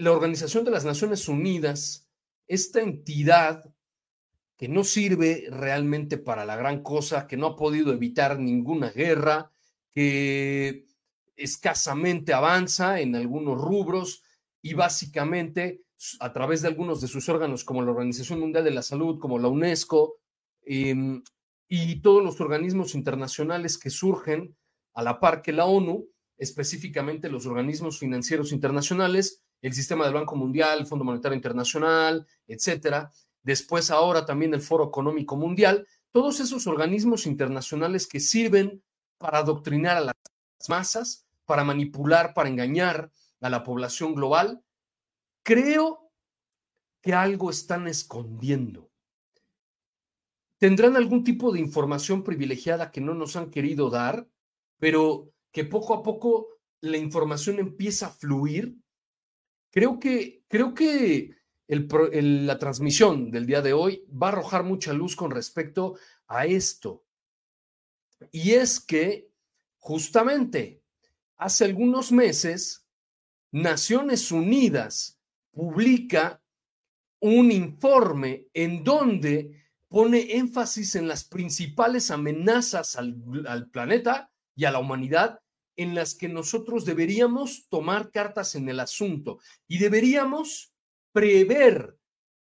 La Organización de las Naciones Unidas, esta entidad que no sirve realmente para la gran cosa, que no ha podido evitar ninguna guerra, que escasamente avanza en algunos rubros y básicamente a través de algunos de sus órganos como la Organización Mundial de la Salud, como la UNESCO em, y todos los organismos internacionales que surgen a la par que la ONU, específicamente los organismos financieros internacionales, el sistema del Banco Mundial, el Fondo Monetario Internacional, etcétera. Después ahora también el Foro Económico Mundial, todos esos organismos internacionales que sirven para adoctrinar a las masas, para manipular, para engañar a la población global, creo que algo están escondiendo. Tendrán algún tipo de información privilegiada que no nos han querido dar, pero que poco a poco la información empieza a fluir Creo que, creo que la transmisión del día de hoy va a arrojar mucha luz con respecto a esto. Y es que justamente hace algunos meses Naciones Unidas publica un informe en donde pone énfasis en las principales amenazas al, al planeta y a la humanidad en las que nosotros deberíamos tomar cartas en el asunto y deberíamos prever,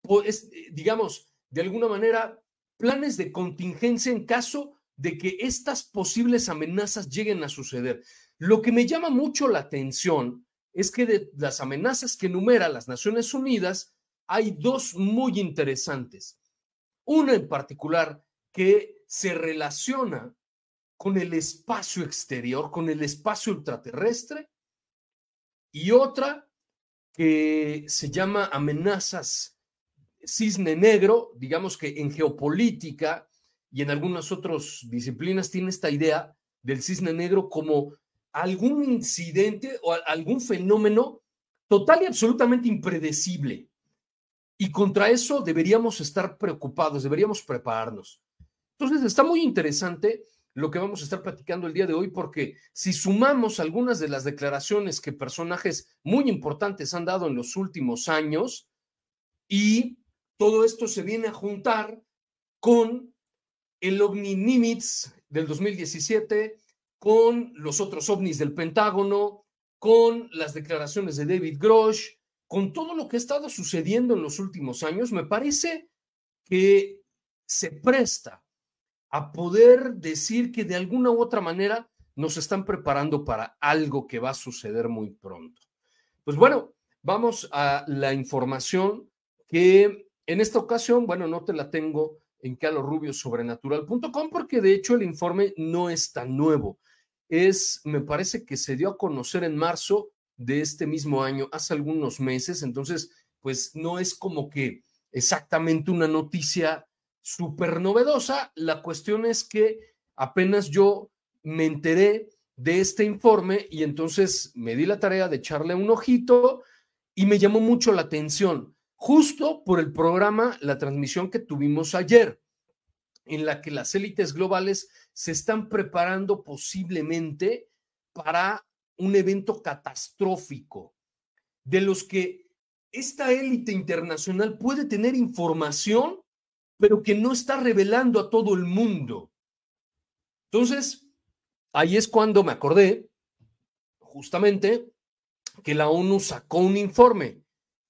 pues, digamos, de alguna manera, planes de contingencia en caso de que estas posibles amenazas lleguen a suceder. Lo que me llama mucho la atención es que de las amenazas que enumera las Naciones Unidas, hay dos muy interesantes. Una en particular que se relaciona con el espacio exterior, con el espacio ultraterrestre, y otra que se llama amenazas cisne negro, digamos que en geopolítica y en algunas otras disciplinas tiene esta idea del cisne negro como algún incidente o algún fenómeno total y absolutamente impredecible. Y contra eso deberíamos estar preocupados, deberíamos prepararnos. Entonces, está muy interesante lo que vamos a estar platicando el día de hoy, porque si sumamos algunas de las declaraciones que personajes muy importantes han dado en los últimos años, y todo esto se viene a juntar con el OVNI Nimitz del 2017, con los otros ovnis del Pentágono, con las declaraciones de David Grosh, con todo lo que ha estado sucediendo en los últimos años, me parece que se presta a poder decir que de alguna u otra manera nos están preparando para algo que va a suceder muy pronto. Pues bueno, vamos a la información que en esta ocasión, bueno, no te la tengo en calorrubiosobrenatural.com porque de hecho el informe no es tan nuevo. Es, me parece que se dio a conocer en marzo de este mismo año, hace algunos meses, entonces, pues no es como que exactamente una noticia súper novedosa. La cuestión es que apenas yo me enteré de este informe y entonces me di la tarea de echarle un ojito y me llamó mucho la atención, justo por el programa, la transmisión que tuvimos ayer, en la que las élites globales se están preparando posiblemente para un evento catastrófico, de los que esta élite internacional puede tener información pero que no está revelando a todo el mundo. Entonces, ahí es cuando me acordé justamente que la ONU sacó un informe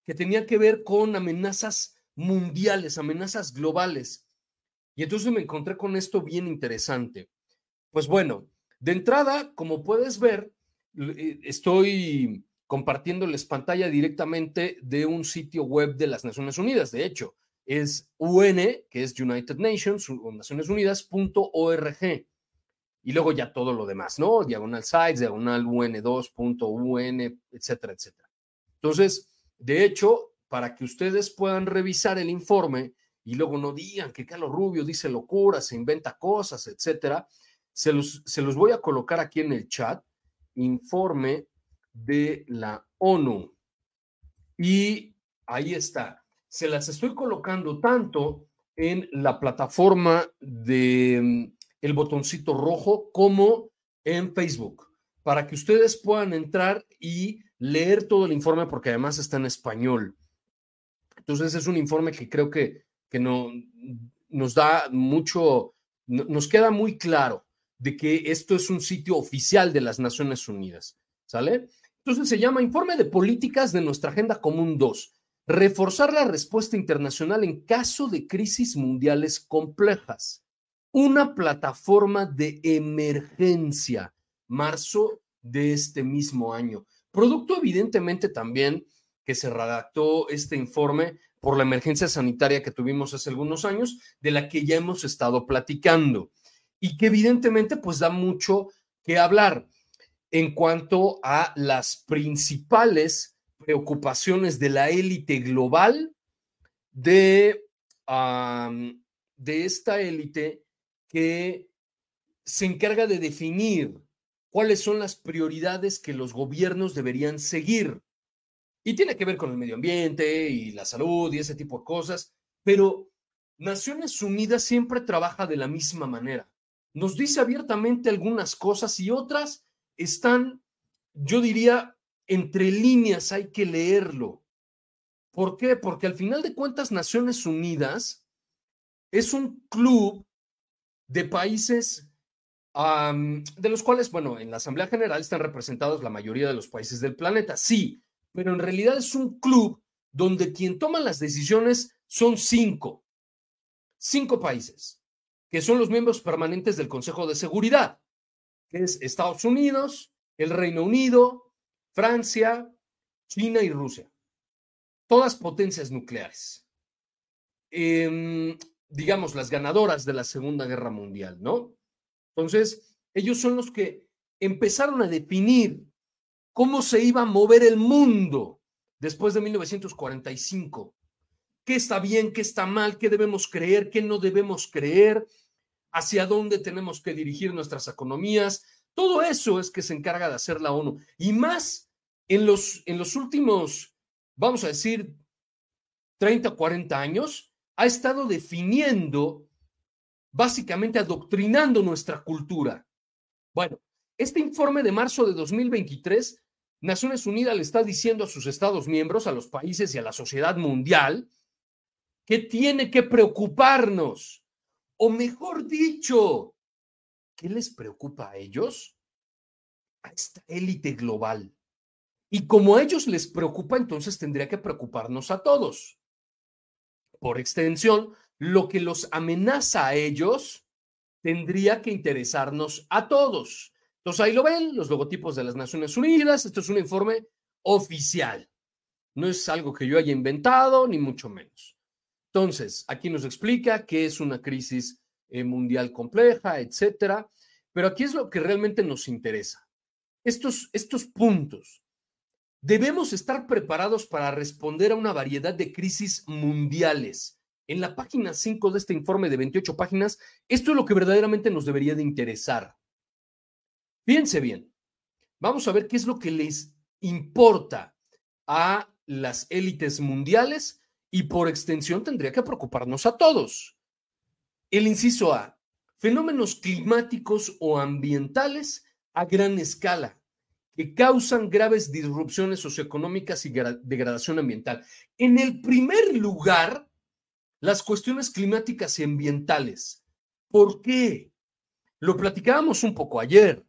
que tenía que ver con amenazas mundiales, amenazas globales. Y entonces me encontré con esto bien interesante. Pues bueno, de entrada, como puedes ver, eh, estoy compartiéndoles pantalla directamente de un sitio web de las Naciones Unidas. De hecho, es UN, que es United Nations Naciones Unidas.org. Y luego ya todo lo demás, ¿no? Diagonal sites, diagonal UN2.un, etcétera, etcétera. Entonces, de hecho, para que ustedes puedan revisar el informe y luego no digan que Carlos Rubio dice locuras, se inventa cosas, etcétera, se los, se los voy a colocar aquí en el chat. Informe de la ONU. Y ahí está. Se las estoy colocando tanto en la plataforma de mm, el botoncito rojo como en Facebook para que ustedes puedan entrar y leer todo el informe porque además está en español. Entonces es un informe que creo que, que no, nos da mucho, nos queda muy claro de que esto es un sitio oficial de las Naciones Unidas, ¿sale? Entonces se llama Informe de Políticas de nuestra Agenda Común 2. Reforzar la respuesta internacional en caso de crisis mundiales complejas. Una plataforma de emergencia. Marzo de este mismo año. Producto evidentemente también que se redactó este informe por la emergencia sanitaria que tuvimos hace algunos años, de la que ya hemos estado platicando y que evidentemente pues da mucho que hablar en cuanto a las principales preocupaciones de la élite global, de, de esta élite que se encarga de definir cuáles son las prioridades que los gobiernos deberían seguir. Y tiene que ver con el medio ambiente y la salud y ese tipo de cosas, pero Naciones Unidas siempre trabaja de la misma manera. Nos dice abiertamente algunas cosas y otras están, yo diría, entre líneas, hay que leerlo. ¿Por qué? Porque al final de cuentas, Naciones Unidas es un club de países de los cuales, bueno, en la Asamblea General están representados la mayoría de los países del planeta, sí, pero en realidad es un club donde quien toma las decisiones son cinco, cinco países, que son los miembros permanentes del Consejo de Seguridad que es Estados Unidos, el Reino Unido, Francia, China y Rusia. Todas potencias nucleares. Em, digamos, las ganadoras de la Segunda Guerra Mundial, ¿no? Entonces, ellos son los que empezaron a definir cómo se iba a mover el mundo después de 1945. ¿Qué está bien, qué está mal, qué debemos creer, qué no debemos creer? hacia dónde tenemos que dirigir nuestras economías. Todo eso es que se encarga de hacer la ONU. Y más en los, en los últimos, vamos a decir, 30 o 40 años, ha estado definiendo, básicamente adoctrinando nuestra cultura. Bueno, este informe de marzo de 2023, Naciones Unidas le está diciendo a sus Estados miembros, a los países y a la sociedad mundial, que tiene que preocuparnos o mejor dicho, ¿qué les preocupa a ellos? A esta élite global. Y como a ellos les preocupa, entonces tendría que preocuparnos a todos. Por extensión, lo que los amenaza a ellos tendría que interesarnos a todos. Entonces ahí lo ven, los logotipos de las Naciones Unidas. Esto es un informe oficial. No es algo que yo haya inventado, ni mucho menos. Entonces, aquí nos explica qué es una crisis eh, mundial compleja, etcétera. Pero aquí es lo que realmente nos interesa. Estos, estos puntos. Debemos estar preparados para responder a una variedad de crisis mundiales. En la página 5 de este informe de 28 páginas, esto es lo que verdaderamente nos debería de interesar. Fíjense bien. Vamos a ver qué es lo que les importa a las élites mundiales y por extensión tendría que preocuparnos a todos. El inciso A, fenómenos climáticos o ambientales a gran escala que causan graves disrupciones socioeconómicas y degradación ambiental. En el primer lugar, las cuestiones climáticas y ambientales. ¿Por qué? Lo platicábamos un poco ayer.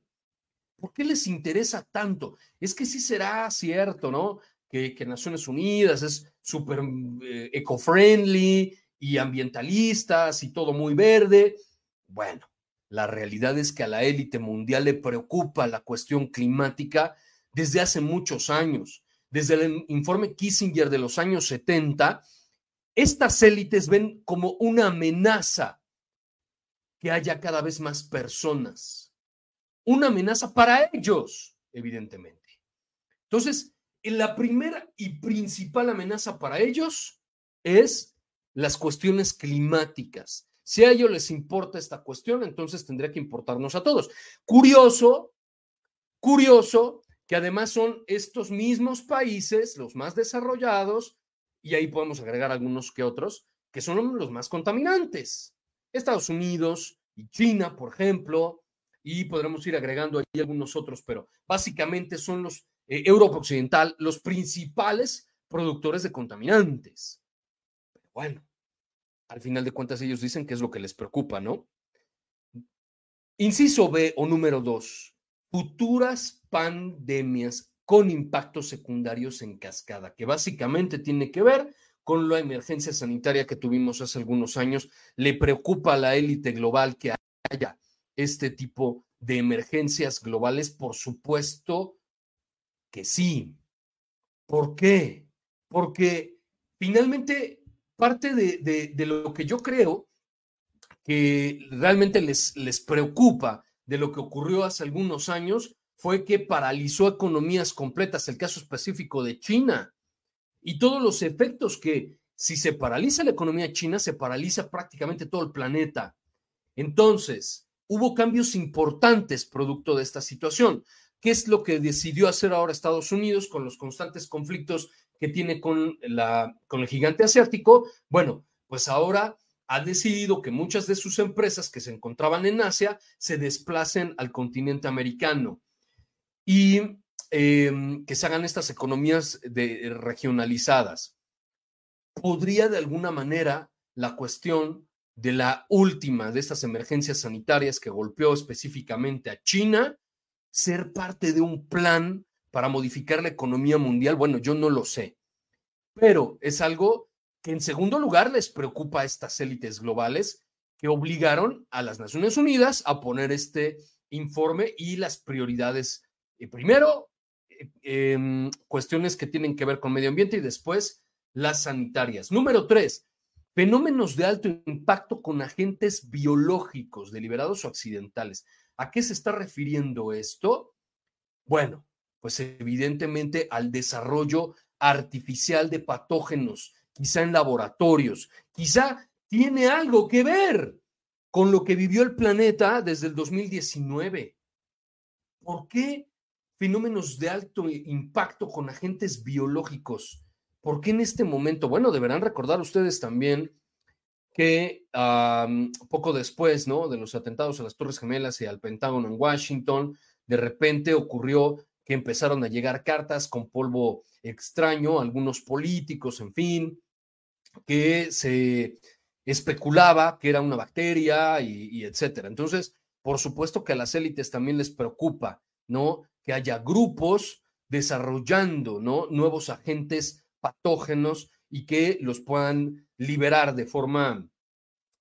¿Por qué les interesa tanto? Es que sí será cierto, ¿no? Que, Naciones Unidas es súper eh, eco-friendly y ambientalistas y todo muy verde. Bueno, la realidad es que a la élite mundial le preocupa la cuestión climática desde hace muchos años. Desde el informe Kissinger de los años 70, estas élites ven como una amenaza que haya cada vez más personas. Una amenaza para ellos, evidentemente. Entonces, la primera y principal amenaza para ellos es las cuestiones climáticas. Si a ellos les importa esta cuestión, entonces tendría que importarnos a todos. Curioso, curioso que además son estos mismos países, los más desarrollados, y ahí podemos agregar algunos que otros, que son los más contaminantes. Estados Unidos y China, por ejemplo, y podremos ir agregando ahí algunos otros, pero básicamente son los, eh, Europa Occidental, los principales productores de contaminantes. Bueno, al final de cuentas ellos dicen que es lo que les preocupa, ¿no? Inciso B o número dos, futuras pandemias con impactos secundarios en cascada, que básicamente tiene que ver con la emergencia sanitaria que tuvimos hace algunos años. Le preocupa a la élite global que haya este tipo de emergencias globales, por supuesto que sí. ¿Por qué? Porque finalmente parte de, lo que yo creo que realmente les, les preocupa de lo que ocurrió hace algunos años fue que paralizó economías completas, el caso específico de China, y todos los efectos que si se paraliza la economía china, se paraliza prácticamente todo el planeta. Entonces, hubo cambios importantes producto de esta situación. ¿Qué es lo que decidió hacer ahora Estados Unidos con los constantes conflictos que tiene con, la, con el gigante asiático? Bueno, pues ahora ha decidido que muchas de sus empresas que se encontraban en Asia se desplacen al continente americano y em, que se hagan estas economías de, regionalizadas. ¿Podría de alguna manera la cuestión de la última de estas emergencias sanitarias que golpeó específicamente a China ser parte de un plan para modificar la economía mundial? Bueno, yo no lo sé, pero es algo que en segundo lugar les preocupa a estas élites globales que obligaron a las Naciones Unidas a poner este informe y las prioridades y primero, eh, em, cuestiones que tienen que ver con medio ambiente y después las sanitarias. Número tres, fenómenos de alto impacto con agentes biológicos, deliberados o accidentales. ¿A qué se está refiriendo esto? Bueno, pues evidentemente al desarrollo artificial de patógenos, quizá en laboratorios, quizá tiene algo que ver con lo que vivió el planeta desde el 2019. ¿Por qué fenómenos de alto impacto con agentes biológicos. ¿Por qué en este momento? Bueno, deberán recordar ustedes también que poco después, ¿no? De los atentados a las Torres Gemelas y al Pentágono en Washington, de repente ocurrió que empezaron a llegar cartas con polvo extraño, algunos políticos, en fin, que se especulaba que era una bacteria y, etcétera. Entonces, por supuesto que a las élites también les preocupa, ¿no? que haya grupos desarrollando ¿no? nuevos agentes patógenos y que los puedan liberar de forma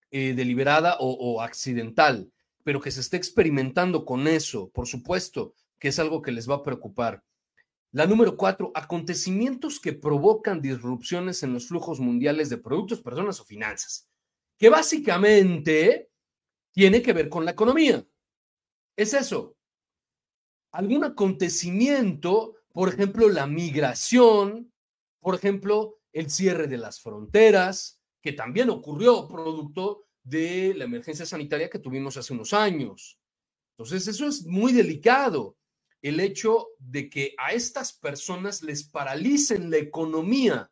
eh, deliberada o accidental, pero que se esté experimentando con eso, por supuesto, que es algo que les va a preocupar. La número cuatro, acontecimientos que provocan disrupciones en los flujos mundiales de productos, personas o finanzas, que básicamente tiene que ver con la economía. Es eso, algún acontecimiento, por ejemplo, la migración, por ejemplo, el cierre de las fronteras, que también ocurrió producto de la emergencia sanitaria que tuvimos hace unos años. Entonces, eso es muy delicado, el hecho de que a estas personas les paralicen la economía.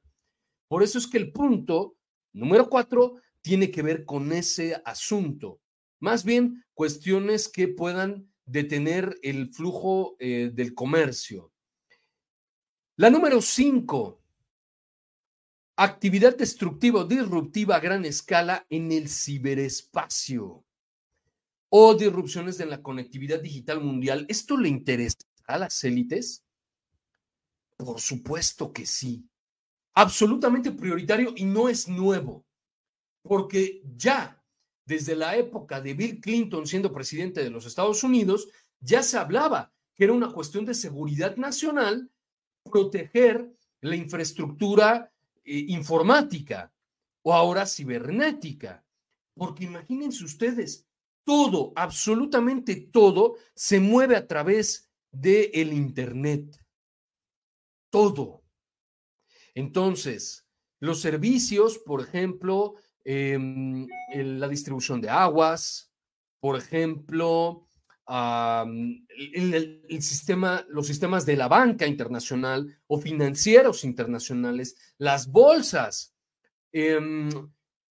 Por eso es que el punto número cuatro tiene que ver con ese asunto. Más bien, cuestiones que puedan detener el flujo eh, del comercio. La número cinco, actividad destructiva o disruptiva a gran escala en el ciberespacio. O disrupciones en la conectividad digital mundial, ¿esto le interesa a las élites? Por supuesto que sí. Absolutamente prioritario y no es nuevo, porque ya desde la época de Bill Clinton siendo presidente de los Estados Unidos, ya se hablaba que era una cuestión de seguridad nacional proteger la infraestructura eh, informática o ahora cibernética. Porque imagínense ustedes, todo, absolutamente todo, se mueve a través del el Internet. Todo. Entonces, los servicios, por ejemplo, em, la distribución de aguas, por ejemplo, el, sistema, los sistemas de la banca internacional o financieros internacionales, las bolsas, em,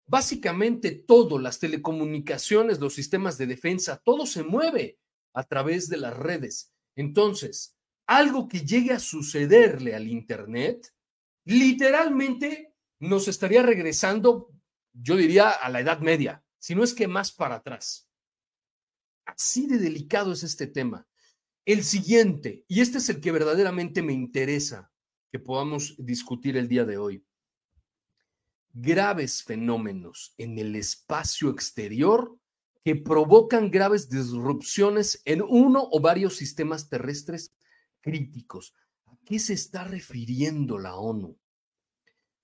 básicamente todo, las telecomunicaciones, los sistemas de defensa, todo se mueve a través de las redes. Entonces, algo que llegue a sucederle al Internet, literalmente nos estaría regresando, yo diría, a la Edad Media, si no es que más para atrás. Así de delicado es este tema. El siguiente, y este es el que verdaderamente me interesa que podamos discutir el día de hoy. Graves fenómenos en el espacio exterior que provocan graves disrupciones en uno o varios sistemas terrestres críticos. ¿A qué se está refiriendo la ONU?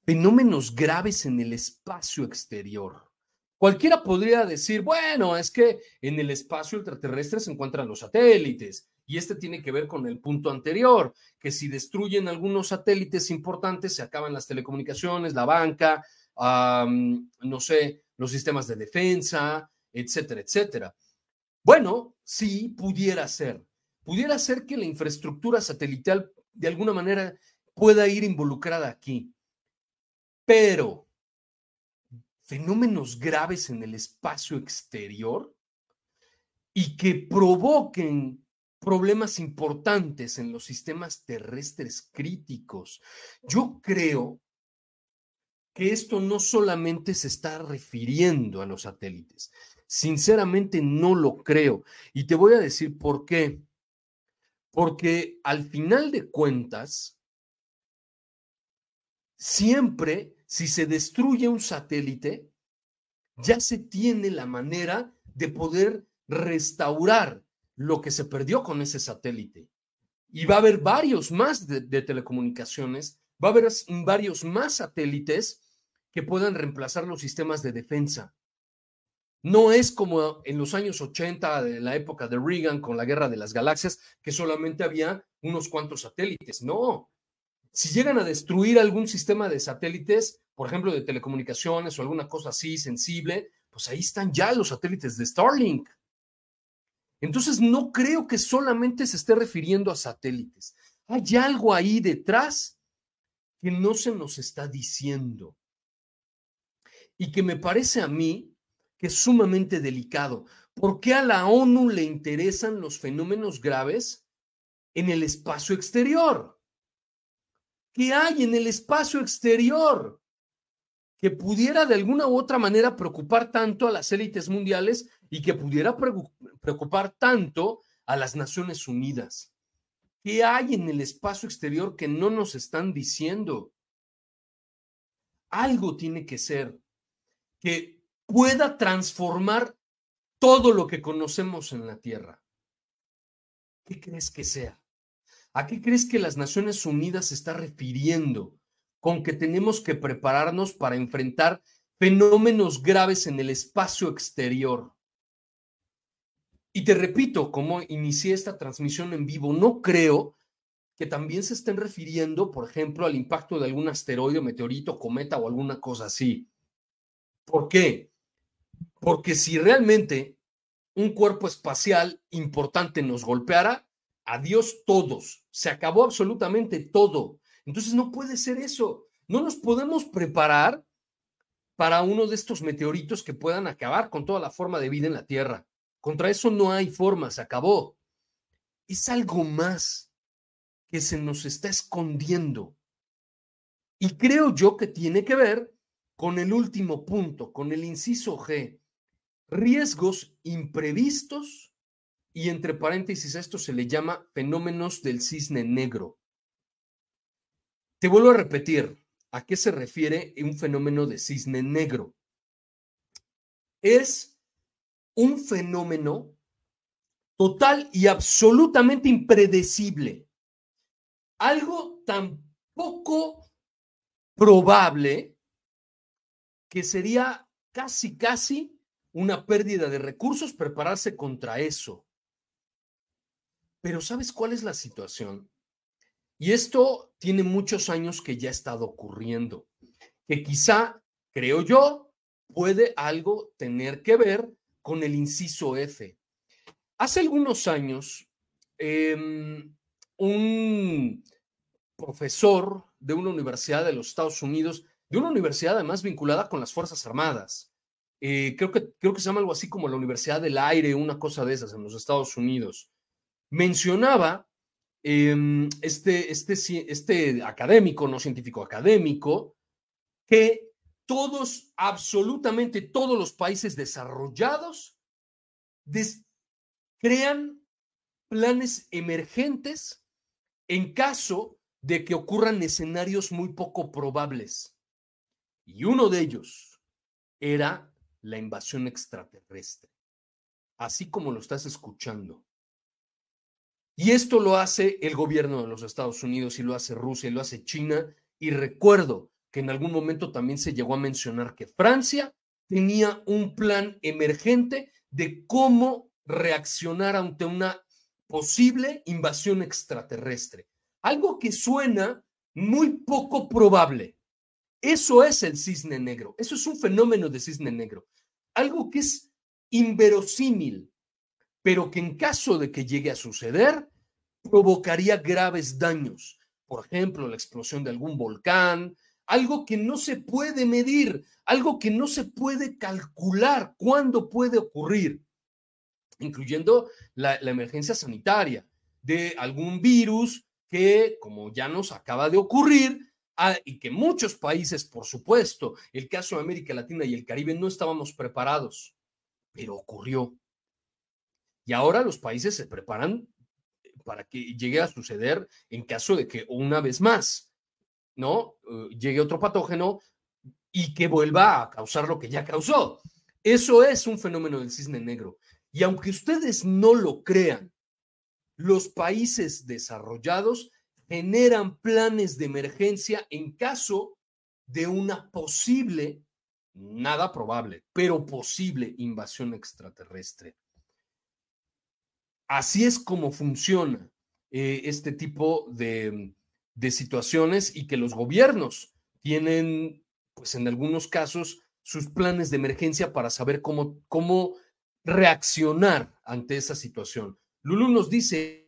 Fenómenos graves en el espacio exterior. Cualquiera podría decir, bueno, es que en el espacio extraterrestre se encuentran los satélites y este tiene que ver con el punto anterior, que si destruyen algunos satélites importantes se acaban las telecomunicaciones, la banca, no sé, los sistemas de defensa, etcétera, etcétera. Bueno, sí, pudiera ser. Pudiera ser que la infraestructura satelital de alguna manera pueda ir involucrada aquí. Pero fenómenos graves en el espacio exterior y que provoquen problemas importantes en los sistemas terrestres críticos. Yo creo que esto no solamente se está refiriendo a los satélites. Sinceramente no lo creo. Y te voy a decir por qué. Porque al final de cuentas, siempre si se destruye un satélite, ya se tiene la manera de poder restaurar lo que se perdió con ese satélite. Y va a haber varios más de, telecomunicaciones, va a haber varios más satélites que puedan reemplazar los sistemas de defensa. No es como en los años 80 de la época de Reagan con la guerra de las galaxias, que solamente había unos cuantos satélites. No. Si llegan a destruir algún sistema de satélites, por ejemplo, de telecomunicaciones o alguna cosa así sensible, pues ahí están ya los satélites de Starlink. Entonces, no creo que solamente se esté refiriendo a satélites. Hay algo ahí detrás que no se nos está diciendo y que me parece a mí que es sumamente delicado. ¿Por qué a la ONU le interesan los fenómenos graves en el espacio exterior? ¿Qué hay en el espacio exterior? que pudiera de alguna u otra manera preocupar tanto a las élites mundiales y que pudiera preocupar tanto a las Naciones Unidas. ¿Qué hay en el espacio exterior que no nos están diciendo? Algo tiene que ser que pueda transformar todo lo que conocemos en la Tierra. ¿Qué crees que sea? ¿A qué crees que las Naciones Unidas se está refiriendo con que tenemos que prepararnos para enfrentar fenómenos graves en el espacio exterior. Y te repito, como inicié esta transmisión en vivo, no creo que también se estén refiriendo, por ejemplo, al impacto de algún asteroide, meteorito, cometa o alguna cosa así. ¿Por qué? Porque si realmente un cuerpo espacial importante nos golpeara, adiós todos, se acabó absolutamente todo. Entonces no puede ser eso. No nos podemos preparar para uno de estos meteoritos que puedan acabar con toda la forma de vida en la Tierra. Contra eso no hay forma, se acabó. Es algo más que se nos está escondiendo. Y creo yo que tiene que ver con el último punto, con el inciso G, riesgos imprevistos y entre paréntesis esto se le llama fenómenos del cisne negro. Te vuelvo a repetir, ¿a qué se refiere un fenómeno de cisne negro? Es un fenómeno total y absolutamente impredecible. Algo tan poco probable que sería casi, casi una pérdida de recursos prepararse contra eso. Pero ¿sabes cuál es la situación? Y esto tiene muchos años que ya ha estado ocurriendo, que quizá, creo yo, puede algo tener que ver con el inciso F. Hace algunos años, em, un profesor de una universidad de los Estados Unidos, de una universidad además vinculada con las Fuerzas Armadas, eh, creo, que, creo que se llama algo así como la Universidad del Aire, una cosa de esas en los Estados Unidos, mencionaba em, este, este, este académico, no científico académico, que todos, absolutamente todos los países desarrollados crean planes emergentes en caso de que ocurran escenarios muy poco probables. Y uno de ellos era la invasión extraterrestre, así como lo estás escuchando. Y esto lo hace el gobierno de los Estados Unidos y lo hace Rusia y lo hace China. Y recuerdo que en algún momento también se llegó a mencionar que Francia tenía un plan emergente de cómo reaccionar ante una posible invasión extraterrestre. Algo que suena muy poco probable, eso es el cisne negro, eso es un fenómeno de cisne negro, algo que es inverosímil, pero que en caso de que llegue a suceder, provocaría graves daños. Por ejemplo, la explosión de algún volcán, algo que no se puede medir, algo que no se puede calcular cuándo puede ocurrir, incluyendo la, emergencia sanitaria de algún virus que, como ya nos acaba de ocurrir, Ah, y que muchos países, por supuesto, el caso de América Latina y el Caribe, no estábamos preparados, pero ocurrió. Y ahora los países se preparan para que llegue a suceder en caso de que una vez más, ¿no? Eh, llegue otro patógeno y que vuelva a causar lo que ya causó. Eso es un fenómeno del cisne negro. Y aunque ustedes no lo crean, los países desarrollados generan planes de emergencia en caso de una posible, nada probable, pero posible invasión extraterrestre. Así es como funciona eh, este tipo de, de situaciones y que los gobiernos tienen, pues en algunos casos, sus planes de emergencia para saber cómo, cómo reaccionar ante esa situación. Lulu nos dice,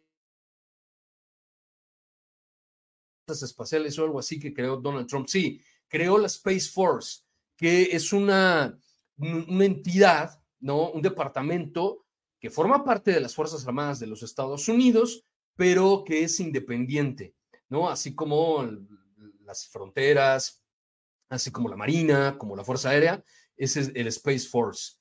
espaciales o algo así que creó Donald Trump. Sí, creó la Space Force, que es una, una entidad, ¿no? Un departamento que forma parte de las Fuerzas Armadas de los Estados Unidos, pero que es independiente, ¿no? Así como las fronteras, así como la Marina, como la Fuerza Aérea, ese es el Space Force.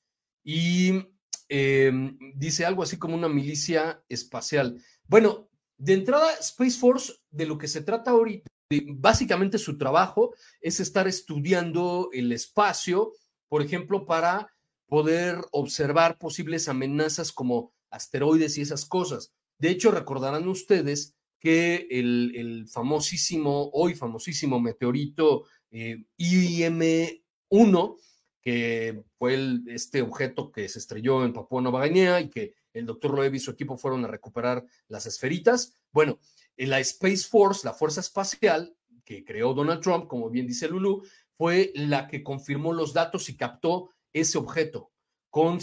Y em, dice algo así como una milicia espacial. Bueno, de entrada, Space Force, de lo que se trata ahorita, básicamente su trabajo es estar estudiando el espacio, por ejemplo, para poder observar posibles amenazas como asteroides y esas cosas. De hecho, recordarán ustedes que el, famosísimo, hoy famosísimo meteorito eh, IM-1, que fue este objeto que se estrelló en Papua Nueva Guinea y que el doctor Loeb y su equipo fueron a recuperar las esferitas. Bueno, la Space Force, la Fuerza Espacial que creó Donald Trump, como bien dice Lulu, fue la que confirmó los datos y captó ese objeto con,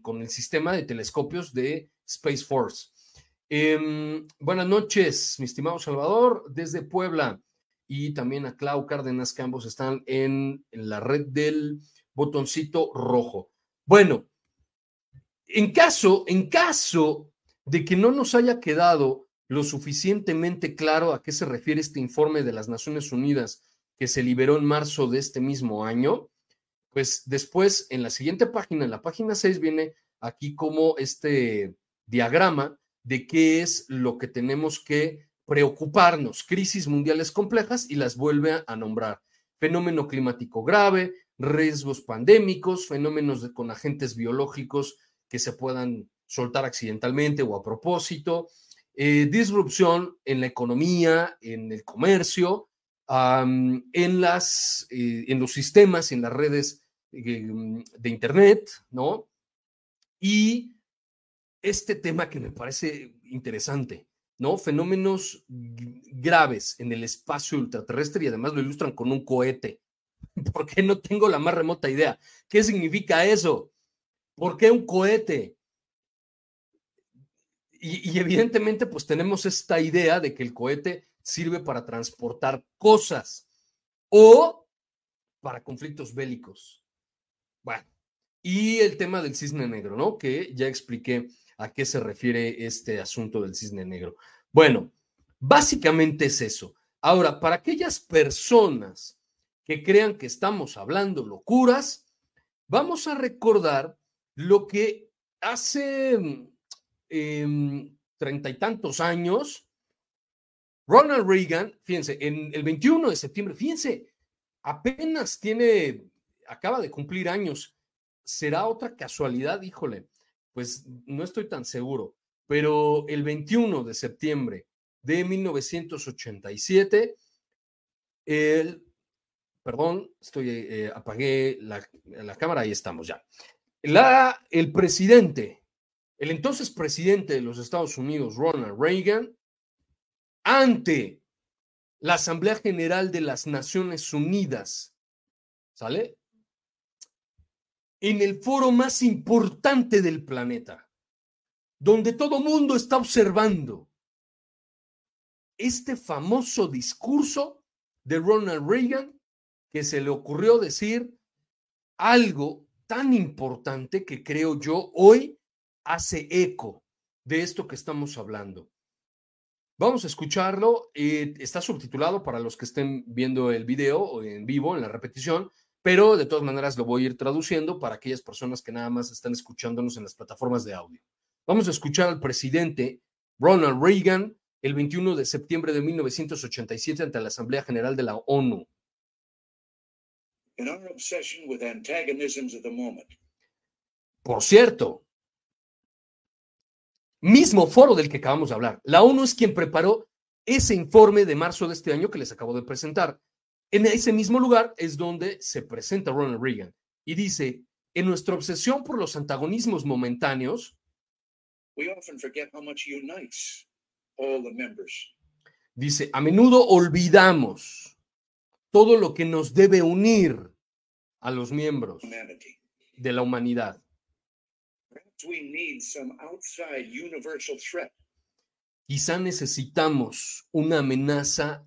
con, el sistema de telescopios de Space Force. Em, buenas noches, mi estimado Salvador, desde Puebla y también a Clau Cárdenas, que ambos están en, la red del botoncito rojo. Bueno, en caso, en caso de que no nos haya quedado lo suficientemente claro a qué se refiere este informe de las Naciones Unidas que se liberó en marzo de este mismo año, pues después en la siguiente página, en la página 6, viene aquí como este diagrama de qué es lo que tenemos que preocuparnos, crisis mundiales complejas y las vuelve a nombrar. Fenómeno climático grave, riesgos pandémicos, fenómenos con agentes biológicos que se puedan soltar accidentalmente o a propósito, eh, disrupción en la economía, en el comercio, en, las, eh, en los sistemas, en las redes eh, de Internet, ¿no? Y este tema que me parece interesante, ¿no? Fenómenos graves en el espacio ultraterrestre y además lo ilustran con un cohete. Porque no tengo la más remota idea. ¿Qué significa eso? ¿Por qué un cohete? Y, evidentemente, pues tenemos esta idea de que el cohete sirve para transportar cosas o para conflictos bélicos. Bueno, y el tema del cisne negro, ¿no? Que ya expliqué a qué se refiere este asunto del cisne negro. Bueno, básicamente es eso. Ahora, para aquellas personas que crean que estamos hablando locuras, vamos a recordar lo que hace em, treinta y tantos años, Ronald Reagan, fíjense, en el 21 de septiembre, fíjense, apenas tiene, acaba de cumplir años. ¿Será otra casualidad? Híjole, pues no estoy tan seguro, pero el 21 de septiembre de 1987, el, perdón, estoy, eh, apagué la, la, cámara, ahí estamos ya. La, el presidente, el entonces presidente de los Estados Unidos, Ronald Reagan, ante la Asamblea General de las Naciones Unidas, ¿sale? En el foro más importante del planeta, donde todo mundo está observando este famoso discurso de Ronald Reagan que se le ocurrió decir algo tan importante que creo yo hoy hace eco de esto que estamos hablando. Vamos a escucharlo. Eh, está subtitulado para los que estén viendo el video en vivo, en la repetición pero de todas maneras lo voy a ir traduciendo para aquellas personas que nada más están escuchándonos en las plataformas de audio. Vamos a escuchar al presidente Ronald Reagan el 21 de septiembre de 1987 ante la Asamblea General de la ONU. Por cierto, mismo foro del que acabamos de hablar. La ONU es quien preparó ese informe de marzo de este año que les acabo de presentar. En ese mismo lugar es donde se presenta Ronald Reagan y dice, en nuestra obsesión por los antagonismos momentáneos, dice, a menudo olvidamos todo lo que nos debe unir a los miembros de la humanidad. Quizá necesitamos una amenaza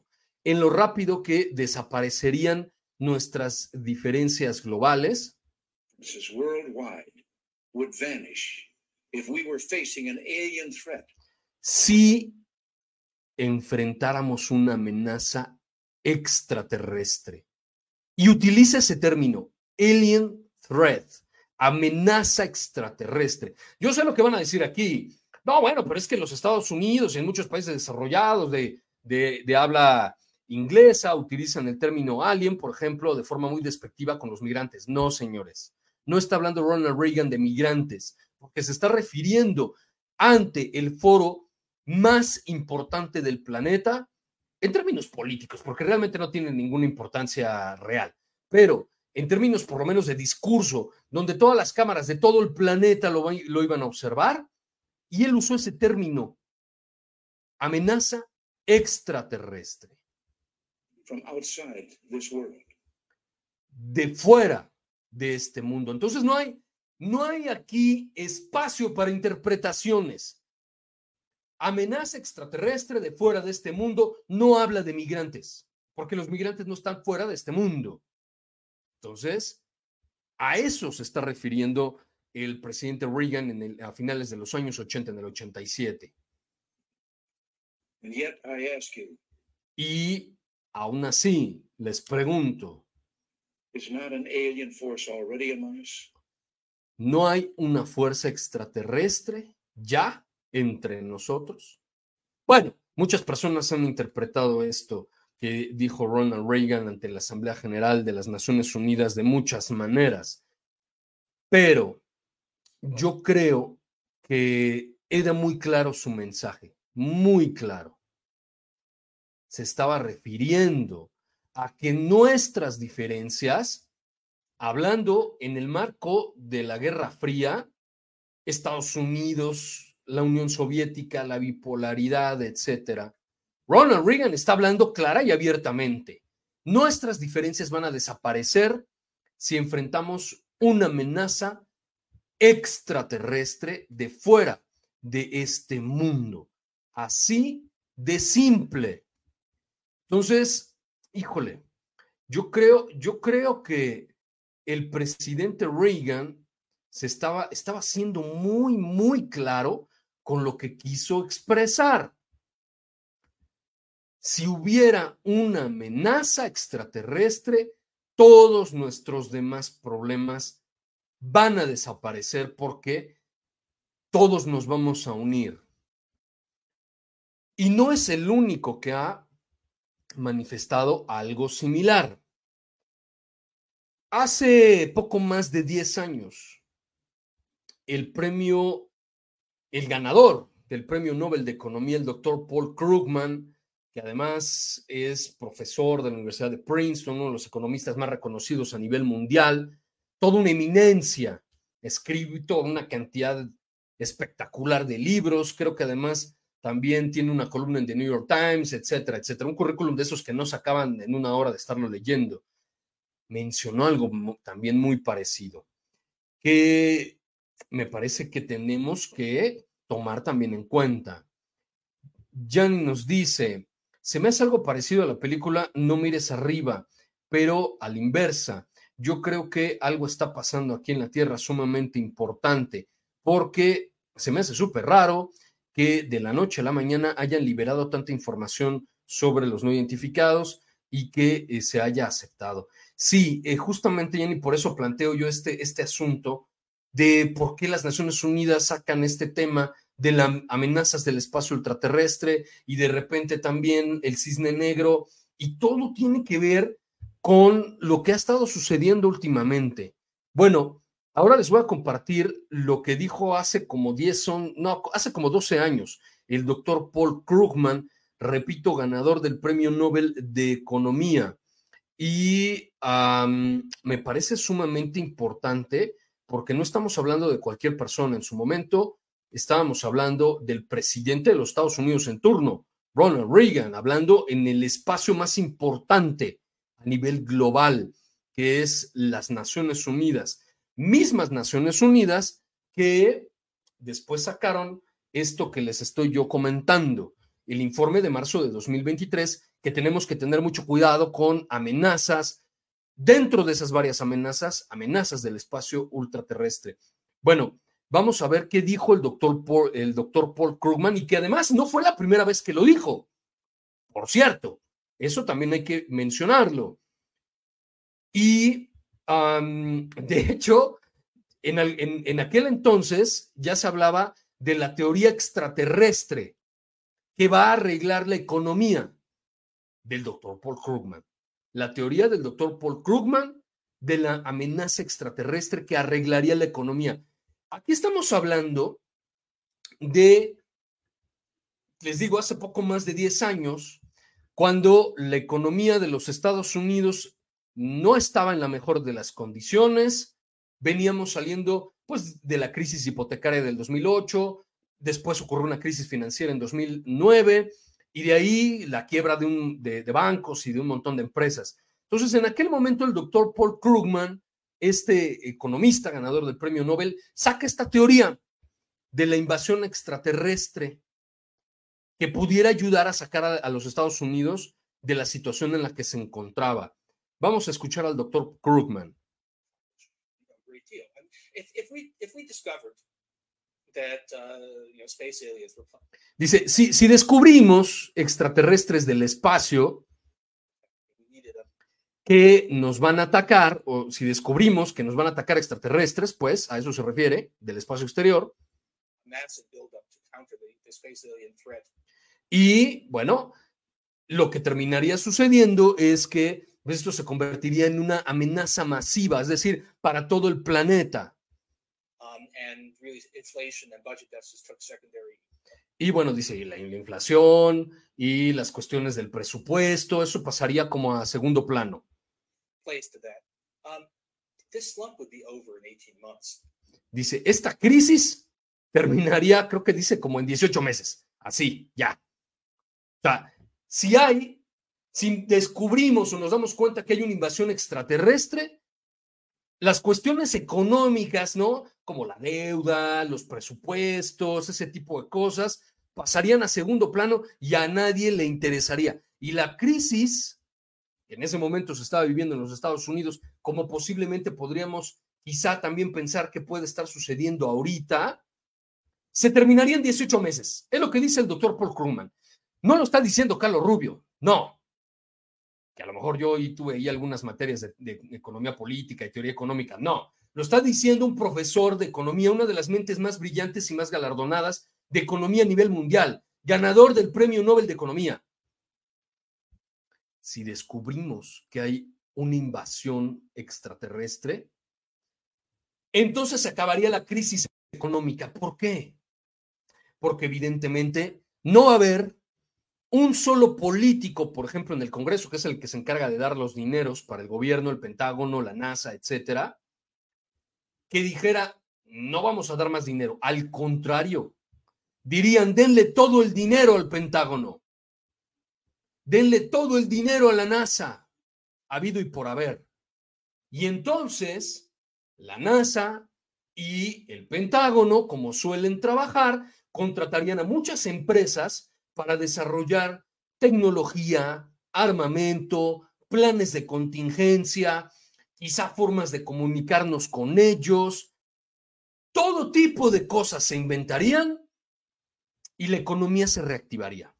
en lo rápido que desaparecerían nuestras diferencias globales. Si enfrentáramos una amenaza extraterrestre. Y utiliza ese término, alien threat, amenaza extraterrestre. Yo sé lo que van a decir aquí. No, bueno, pero es que en los Estados Unidos y en muchos países desarrollados de, de, de habla inglesa utilizan el término alien, por ejemplo, de forma muy despectiva con los migrantes. No, señores, no está hablando Ronald Reagan de migrantes, porque se está refiriendo ante el foro más importante del planeta en términos políticos, porque realmente no tiene ninguna importancia real, pero en términos por lo menos de discurso, donde todas las cámaras de todo el planeta lo, lo iban a observar, y él usó ese término, amenaza extraterrestre. De fuera de este mundo. Entonces no hay, no hay aquí espacio para interpretaciones. Amenaza extraterrestre de fuera de este mundo no habla de migrantes, porque los migrantes no están fuera de este mundo. Entonces, a eso se está refiriendo el presidente Reagan en el, a finales de los años 80, en el 87. y aún así, les pregunto, ¿no hay una fuerza extraterrestre ya entre nosotros? Bueno, muchas personas han interpretado esto que dijo Ronald Reagan ante la Asamblea General de las Naciones Unidas de muchas maneras, pero yo creo que era muy claro su mensaje, muy claro. Se estaba refiriendo a que nuestras diferencias, hablando en el marco de la Guerra Fría, Estados Unidos, la Unión Soviética, la bipolaridad, etcétera. Ronald Reagan está hablando clara y abiertamente. Nuestras diferencias van a desaparecer si enfrentamos una amenaza extraterrestre de fuera de este mundo. Así de simple. Entonces, híjole, yo creo, yo creo que el presidente Reagan se estaba, estaba siendo muy, muy claro con lo que quiso expresar. Si hubiera una amenaza extraterrestre, todos nuestros demás problemas van a desaparecer porque todos nos vamos a unir. Y no es el único que ha manifestado algo similar. Hace poco más de 10 años, el premio, el ganador del premio Nobel de Economía, el doctor Paul Krugman, que además es profesor de la Universidad de Princeton, uno de los economistas más reconocidos a nivel mundial, toda una eminencia, escrito una cantidad espectacular de libros, creo que además también tiene una columna en The New York Times, etcétera, etcétera, un currículum de esos que no se acaban en una hora de estarlo leyendo. Mencionó algo también muy parecido, que me parece que tenemos que tomar también en cuenta. Jan nos dice, se me hace algo parecido a la película No mires arriba, pero a la inversa yo creo que algo está pasando aquí en la Tierra sumamente importante, porque se me hace súper raro que de la noche a la mañana hayan liberado tanta información sobre los no identificados y que eh, se haya aceptado. Sí, eh, justamente, Jenny, por eso planteo yo este, este asunto de por qué las Naciones Unidas sacan este tema de las amenazas del espacio ultraterrestre y de repente también el cisne negro, y todo tiene que ver con lo que ha estado sucediendo últimamente. Bueno, ahora les voy a compartir lo que dijo hace como 10, son, no, hace como 12 años el doctor Paul Krugman, repito, ganador del Premio Nobel de Economía. Y me parece sumamente importante porque no estamos hablando de cualquier persona. En su momento estábamos hablando del presidente de los Estados Unidos en turno, Ronald Reagan, hablando en el espacio más importante a nivel global, que es las Naciones Unidas, mismas Naciones Unidas que después sacaron esto que les estoy yo comentando, el informe de marzo de 2023, que tenemos que tener mucho cuidado con amenazas, dentro de esas varias amenazas, amenazas del espacio ultraterrestre. Bueno, vamos a ver qué dijo el doctor Paul, el doctor Paul Krugman y que además no fue la primera vez que lo dijo. Por cierto, eso también hay que mencionarlo. Y de hecho, en, en, aquel entonces ya se hablaba de la teoría extraterrestre que va a arreglar la economía del doctor Paul Krugman. La teoría del doctor Paul Krugman de la amenaza extraterrestre que arreglaría la economía. Aquí estamos hablando de, les digo, hace poco más de 10 años, cuando la economía de los Estados Unidos no estaba en la mejor de las condiciones, veníamos saliendo pues de la crisis hipotecaria del 2008, después ocurrió una crisis financiera en 2009 y de ahí la quiebra de, un, de, bancos y de un montón de empresas. Entonces, en aquel momento el doctor Paul Krugman este economista ganador del premio Nobel saca esta teoría de la invasión extraterrestre que pudiera ayudar a sacar a, los Estados Unidos de la situación en la que se encontraba. Vamos a escuchar al doctor Krugman. Dice, si, si descubrimos extraterrestres del espacio que nos van a atacar, o si descubrimos que nos van a atacar extraterrestres, pues a eso se refiere, del espacio exterior, y bueno, lo que terminaría sucediendo es que pues, esto se convertiría en una amenaza masiva, es decir, para todo el planeta. Um, y bueno, dice, la, inflación y las cuestiones del presupuesto, eso pasaría como a segundo plano. Um, dice, esta crisis terminaría, creo que dice, como en 18 meses. Así, ya. O sea, si hay, si descubrimos o nos damos cuenta que hay una invasión extraterrestre, las cuestiones económicas, ¿no? Como la deuda, los presupuestos, ese tipo de cosas, pasarían a segundo plano y a nadie le interesaría. Y la crisis que en ese momento se estaba viviendo en los Estados Unidos, como posiblemente podríamos quizá también pensar que puede estar sucediendo ahorita, se terminaría en 18 meses. Es lo que dice el doctor Paul Krugman. No lo está diciendo Carlos Rubio, no. A lo mejor yo y tuve ahí algunas materias de, economía política y teoría económica, no. Lo está diciendo un profesor de economía, una de las mentes más brillantes y más galardonadas de economía a nivel mundial, ganador del Premio Nobel de Economía. Si descubrimos que hay una invasión extraterrestre, entonces acabaría la crisis económica. ¿Por qué? Porque evidentemente no va a haber un solo político, por ejemplo, en el Congreso, que es el que se encarga de dar los dineros para el gobierno, el Pentágono, la NASA, etcétera, que dijera, no vamos a dar más dinero. Al contrario, dirían, denle todo el dinero al Pentágono, denle todo el dinero a la NASA, habido y por haber. Y entonces, la NASA y el Pentágono, como suelen trabajar, contratarían a muchas empresas para desarrollar tecnología, armamento, planes de contingencia, quizá formas de comunicarnos con ellos. Todo tipo de cosas se inventarían y la economía se reactivaría.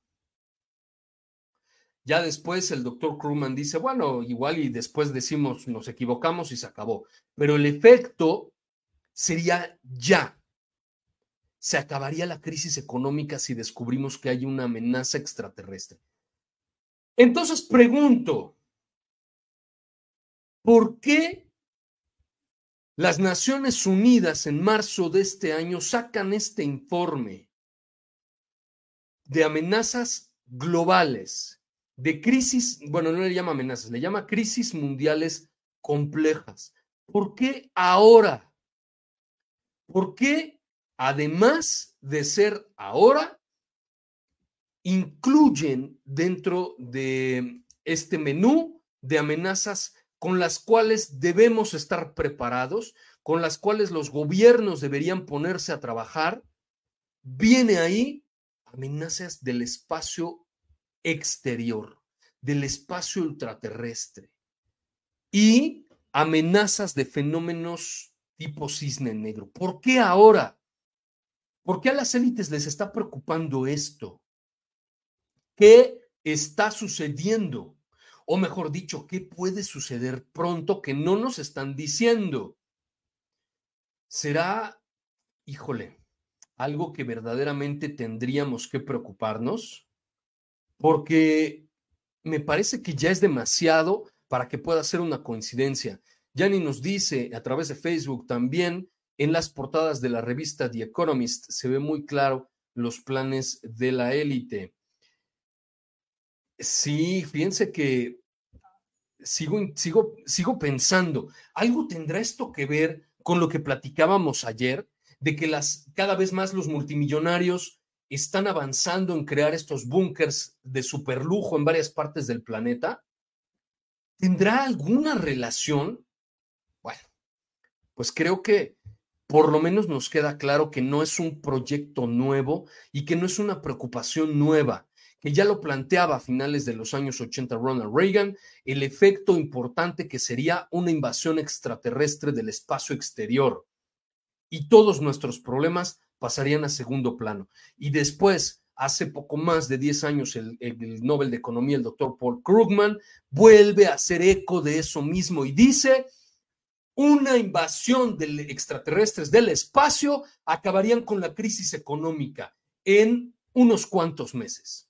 Ya después el doctor Krugman dice, bueno, igual y después decimos nos equivocamos y se acabó, pero el efecto sería ya se acabaría la crisis económica si descubrimos que hay una amenaza extraterrestre. Entonces pregunto, ¿por qué las Naciones Unidas en marzo de este año sacan este informe de amenazas globales, de crisis, bueno, no le llama amenazas, le llama crisis mundiales complejas? ¿Por qué ahora? ¿Por qué además de ser ahora, incluyen dentro de este menú de amenazas con las cuales debemos estar preparados, con las cuales los gobiernos deberían ponerse a trabajar, viene ahí amenazas del espacio exterior, del espacio ultraterrestre y amenazas de fenómenos tipo cisne negro. ¿Por qué ahora? ¿Por qué a las élites les está preocupando esto? ¿Qué está sucediendo? O mejor dicho, ¿qué puede suceder pronto que no nos están diciendo? ¿Será, híjole, algo que verdaderamente tendríamos que preocuparnos? Porque me parece que ya es demasiado para que pueda ser una coincidencia. Yani nos dice a través de Facebook también en las portadas de la revista The Economist se ve muy claro los planes de la élite. Sí, fíjense que sigo, sigo, sigo pensando, ¿algo tendrá esto que ver con lo que platicábamos ayer? De que las, cada vez más los multimillonarios están avanzando en crear estos búnkers de superlujo en varias partes del planeta. ¿Tendrá alguna relación? Bueno, pues creo que por lo menos nos queda claro que no es un proyecto nuevo y que no es una preocupación nueva, que ya lo planteaba a finales de los años 80 Ronald Reagan, el efecto importante que sería una invasión extraterrestre del espacio exterior. Y todos nuestros problemas pasarían a segundo plano. Y después, hace poco más de 10 años, el, Nobel de Economía, el doctor Paul Krugman, vuelve a hacer eco de eso mismo y dice, una invasión de extraterrestres del espacio acabarían con la crisis económica en unos cuantos meses.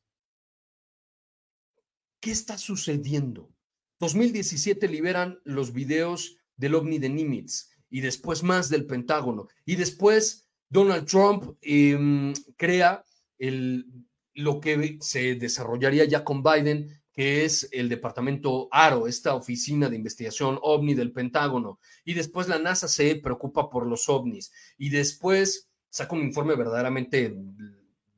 ¿Qué está sucediendo? 2017 liberan los videos del ovni de Nimitz y después más del Pentágono y después Donald Trump em, crea el, lo que se desarrollaría ya con Biden, que es el departamento ARO, esta oficina de investigación ovni del Pentágono. Y después la NASA se preocupa por los ovnis. Y después saca un informe verdaderamente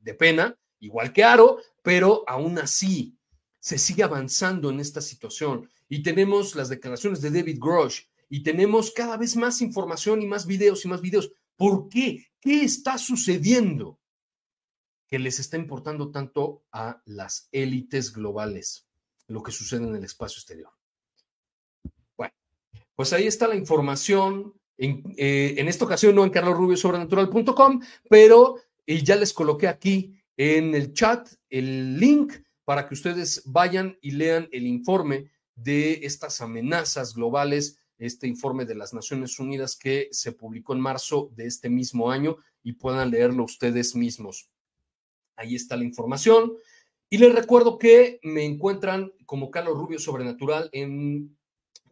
de pena, igual que ARO, pero aún así se sigue avanzando en esta situación. Y tenemos las declaraciones de David Grosh y tenemos cada vez más información y más videos y más videos. ¿Por qué? ¿Qué está sucediendo? Que les está importando tanto a las élites globales lo que sucede en el espacio exterior. Bueno, pues ahí está la información. En, eh, esta ocasión no en carlosrubiosobrenatural.com, pero eh, ya les coloqué aquí en el chat el link para que ustedes vayan y lean el informe de estas amenazas globales este informe de las Naciones Unidas que se publicó en marzo de este mismo año y puedan leerlo ustedes mismos. Ahí está la información. Y les recuerdo que me encuentran como Carlos Rubio Sobrenatural en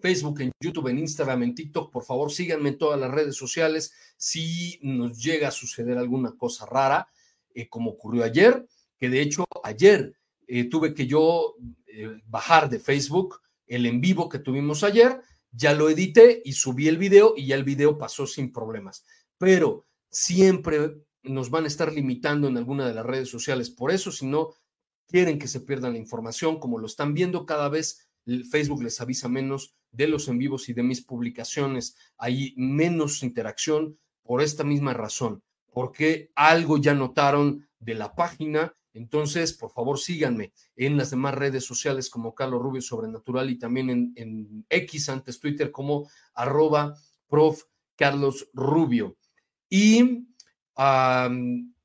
Facebook, en YouTube, en Instagram, en TikTok. Por favor, síganme en todas las redes sociales. Si nos llega a suceder alguna cosa rara, eh, como ocurrió ayer, que de hecho ayer eh, tuve que yo eh, bajar de Facebook el en vivo que tuvimos ayer ya lo edité y subí el video y ya el video pasó sin problemas. Pero siempre nos van a estar limitando en alguna de las redes sociales. Por eso, si no quieren que se pierdan la información, como lo están viendo cada vez, Facebook les avisa menos de los en vivos y de mis publicaciones. Hay menos interacción por esta misma razón, porque algo ya notaron de la página entonces, por favor, síganme en las demás redes sociales como Carlos Rubio Sobrenatural y también en, X, antes Twitter, como arroba prof. Carlos Rubio. Y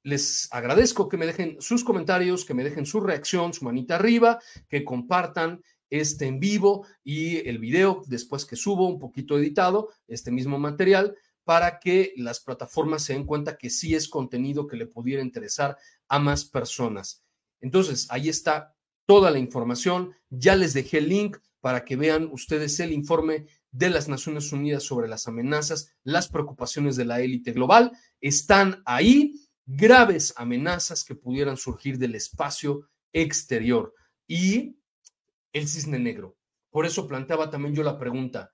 les agradezco que me dejen sus comentarios, que me dejen su reacción, su manita arriba, que compartan este en vivo y el video después que subo un poquito editado, este mismo material, para que las plataformas se den cuenta que sí es contenido que le pudiera interesar a más personas. Entonces, ahí está toda la información. Ya les dejé el link para que vean ustedes el informe de las Naciones Unidas sobre las amenazas, las preocupaciones de la élite global. Están ahí graves amenazas que pudieran surgir del espacio exterior. Y el cisne negro. Por eso planteaba también yo la pregunta,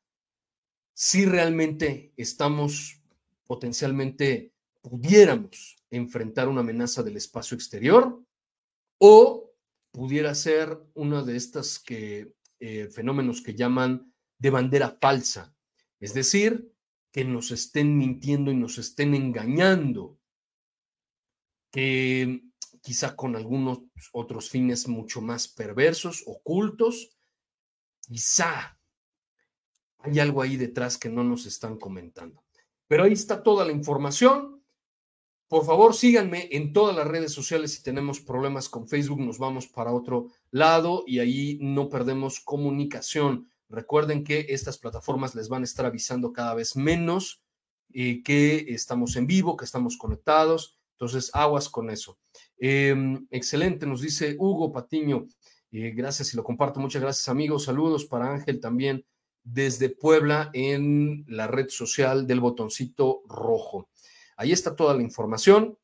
si realmente estamos potencialmente, pudiéramos enfrentar una amenaza del espacio exterior o pudiera ser uno de estos que, eh, fenómenos que llaman de bandera falsa, es decir, que nos estén mintiendo y nos estén engañando, que quizá con algunos otros fines mucho más perversos, ocultos, quizá hay algo ahí detrás que no nos están comentando. Pero ahí está toda la información. Por favor, síganme en todas las redes sociales. Si tenemos problemas con Facebook, nos vamos para otro lado y ahí no perdemos comunicación. Recuerden que estas plataformas les van a estar avisando cada vez menos eh, que estamos en vivo, que estamos conectados. Entonces, aguas con eso. Em, excelente, nos dice Hugo Patiño. Eh, gracias y lo comparto. Muchas gracias, amigos. Saludos para Ángel también desde Puebla en la red social del botoncito rojo. Ahí está toda la información.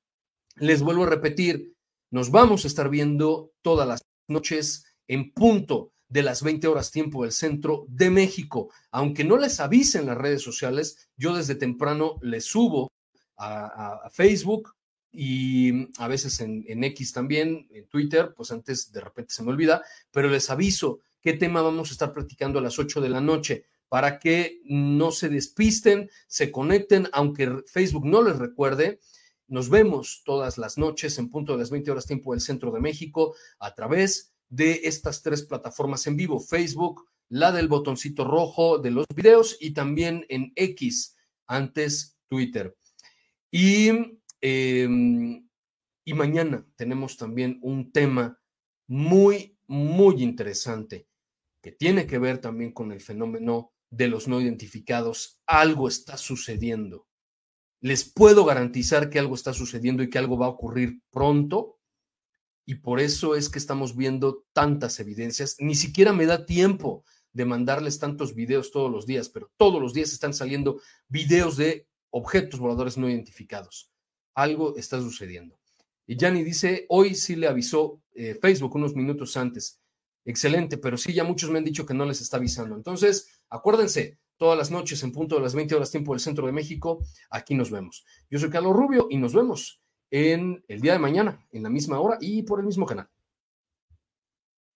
Les vuelvo a repetir, nos vamos a estar viendo todas las noches en punto de las 20 horas tiempo del centro de México. Aunque no les avisen las redes sociales, yo desde temprano les subo a, Facebook y a veces en, X también, en Twitter, pues antes de repente se me olvida, pero les aviso qué tema vamos a estar platicando a las 8 de la noche. para que no se despisten, se conecten, aunque Facebook no les recuerde. Nos vemos todas las noches en punto de las 20 horas tiempo del centro de México a través de estas tres plataformas en vivo, Facebook, la del botoncito rojo de los videos y también en X, antes Twitter. Y, em, y mañana tenemos también un tema muy, muy interesante que tiene que ver también con el fenómeno de los no identificados. Algo está sucediendo. Les puedo garantizar que algo está sucediendo y que algo va a ocurrir pronto. Y por eso es que estamos viendo tantas evidencias. Ni siquiera me da tiempo de mandarles tantos videos todos los días, pero todos los días están saliendo videos de objetos voladores no identificados. Algo está sucediendo. Y Yanni dice, hoy sí le avisó eh, Facebook unos minutos antes. Excelente, pero sí, ya muchos me han dicho que no les está avisando. Entonces, acuérdense, todas las noches en punto de las 20 horas tiempo del centro de México, aquí nos vemos. Yo soy Carlos Rubio y nos vemos en el día de mañana, en la misma hora y por el mismo canal.